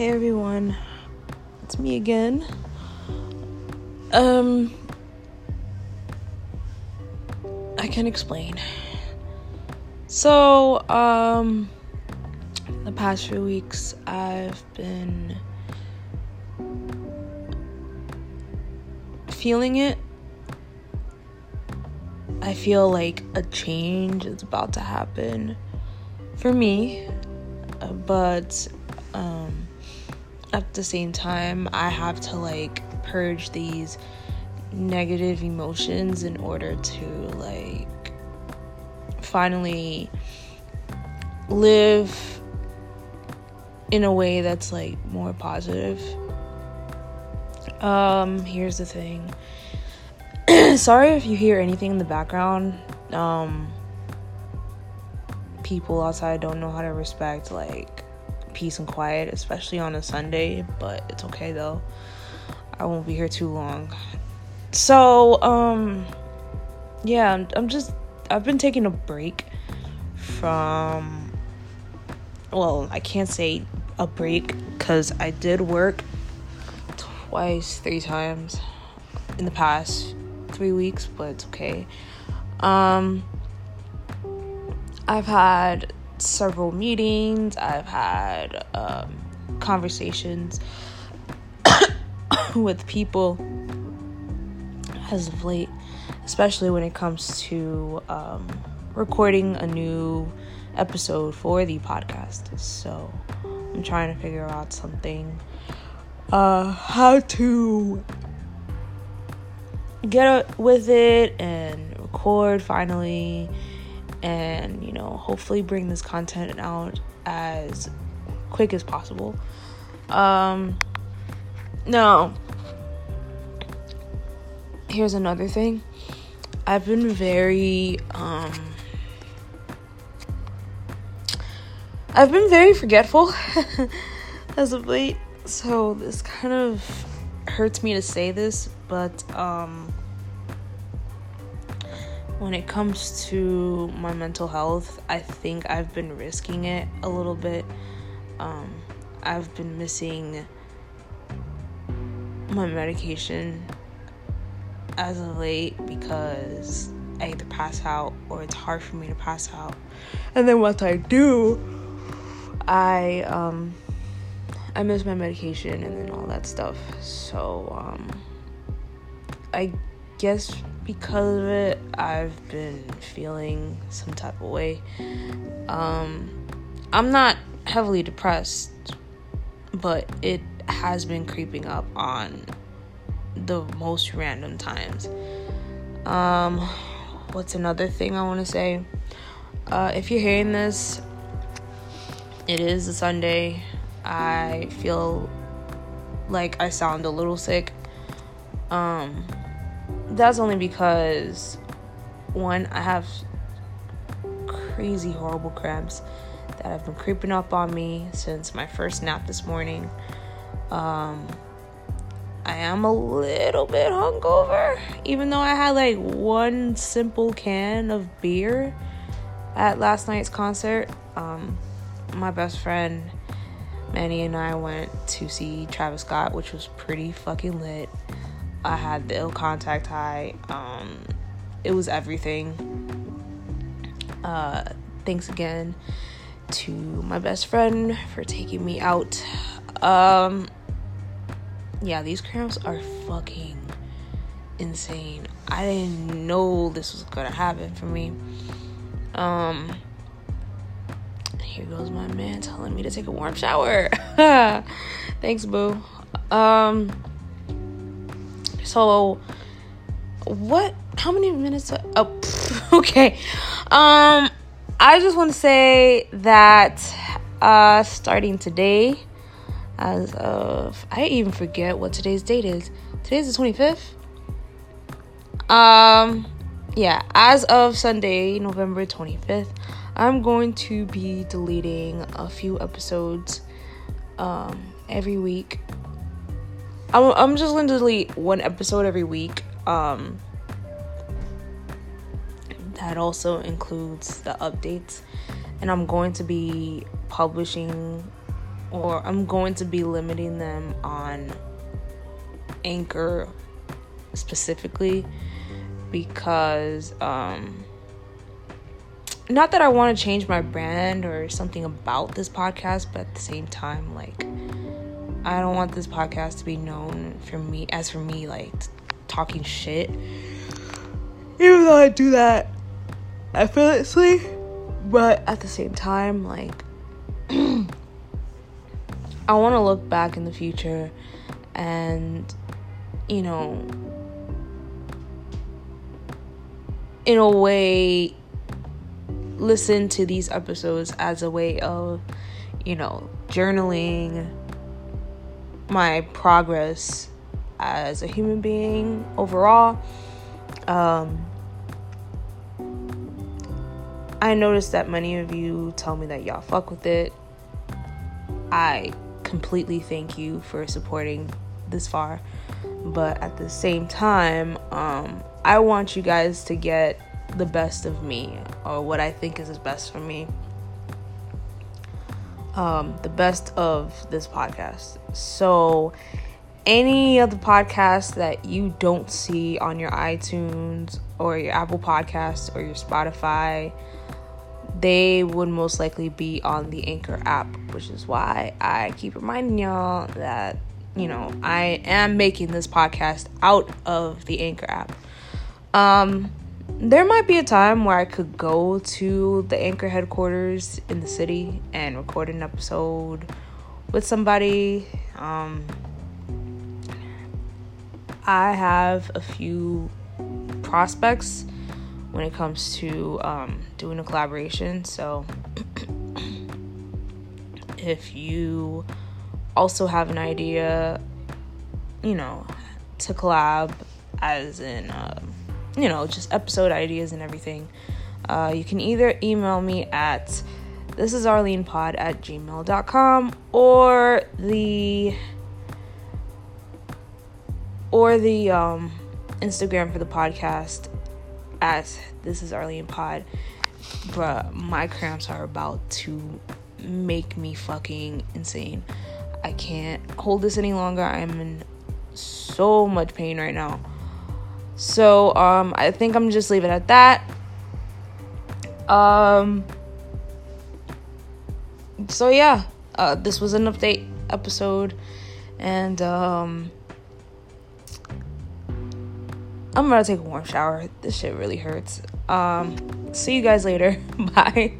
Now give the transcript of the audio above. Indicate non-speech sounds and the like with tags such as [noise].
Hey everyone, it's me again. Um, I can explain. So, um, the past few weeks I've been feeling it. I feel like a change is about to happen for me, but um, at the same time, I have to like purge these negative emotions in order to like finally live in a way that's like more positive. Um, here's the thing. [clears throat] Sorry if you hear anything in the background. Um, people outside don't know how to respect like peace and quiet, especially on a Sunday, but it's okay though. I won't be here too long. So, um yeah, I'm, I'm just I've been taking a break from well, I can't say a break cuz I did work twice, three times in the past 3 weeks, but it's okay. Um I've had several meetings, I've had um, conversations [coughs] with people as of late, especially when it comes to um, recording a new episode for the podcast. So I'm trying to figure out something, uh, how to get with it and record finally and you know hopefully bring this content out as quick as possible. Um no. Here's another thing. I've been very um i've been very forgetful [laughs] as of late. So this kind of hurts me to say this but um when it comes to my mental health, I think I've been risking it a little bit. Um, I've been missing my medication as of late because I either pass out or it's hard for me to pass out. And then once I do, I um I miss my medication and then all that stuff. So um I guess because of it, I've been feeling some type of way. Um, I'm not heavily depressed, but it has been creeping up on the most random times. Um, what's another thing I want to say? Uh, if you're hearing this, it is a Sunday. I feel like I sound a little sick. Um, that's only because one, I have crazy horrible cramps that have been creeping up on me since my first nap this morning. Um, I am a little bit hungover, even though I had like one simple can of beer at last night's concert. Um, my best friend Manny and I went to see Travis Scott, which was pretty fucking lit. I had the ill contact high. Um, it was everything. Uh, thanks again to my best friend for taking me out. Um, yeah, these cramps are fucking insane. I didn't know this was gonna happen for me. Um, here goes my man telling me to take a warm shower. [laughs] Thanks, boo. Um, so, what? How many minutes? oh, [laughs] okay. Um, I just want to say that uh, starting today, as of I even forget what today's date is. Today's the 25th. Um, yeah, as of Sunday, November 25th, I'm going to be deleting a few episodes um, every week I'm, I'm just going to delete one episode every week. Um, that also includes the updates, and I'm going to be publishing or I'm going to be limiting them on Anchor specifically because um not that I want to change my brand or something about this podcast, but at the same time like I don't want this podcast to be known for me as for me like talking shit. Even though I do that effortlessly, but at the same time like [clears throat] I want to look back in the future and, you know, in a way, listen to these episodes as a way of, you know, journaling my progress as a human being overall. Um, I noticed that many of you tell me that y'all fuck with it. I completely thank you for supporting this far. But at the same time, um, I want you guys to get the best of me or what I think is the best for me. Um, the best of this podcast. So, any of the podcasts that you don't see on your iTunes or your Apple Podcasts or your Spotify, they would most likely be on the Anchor app, which is why I keep reminding y'all that, you know, I am making this podcast out of the Anchor app. Um, there might be a time where I could go to the Anchor headquarters in the city and record an episode with somebody. Um, I have a few prospects when it comes to um, doing a collaboration. So [clears throat] if you also have an idea, you know, to collab, as in, um, you know, just episode ideas and everything, uh, you can either email me at this is Arlene Pod at gmail.com or the or the um, Instagram for the podcast at this is Arlene Pod. My cramps are about to make me fucking insane. I can't hold this any longer. I'm in so much pain right now. So, um, I think I'm just leaving it at that. Um, so yeah, uh, this was an update episode, and um, I'm gonna take a warm shower. This shit really hurts. Um, see you guys later. [laughs] Bye.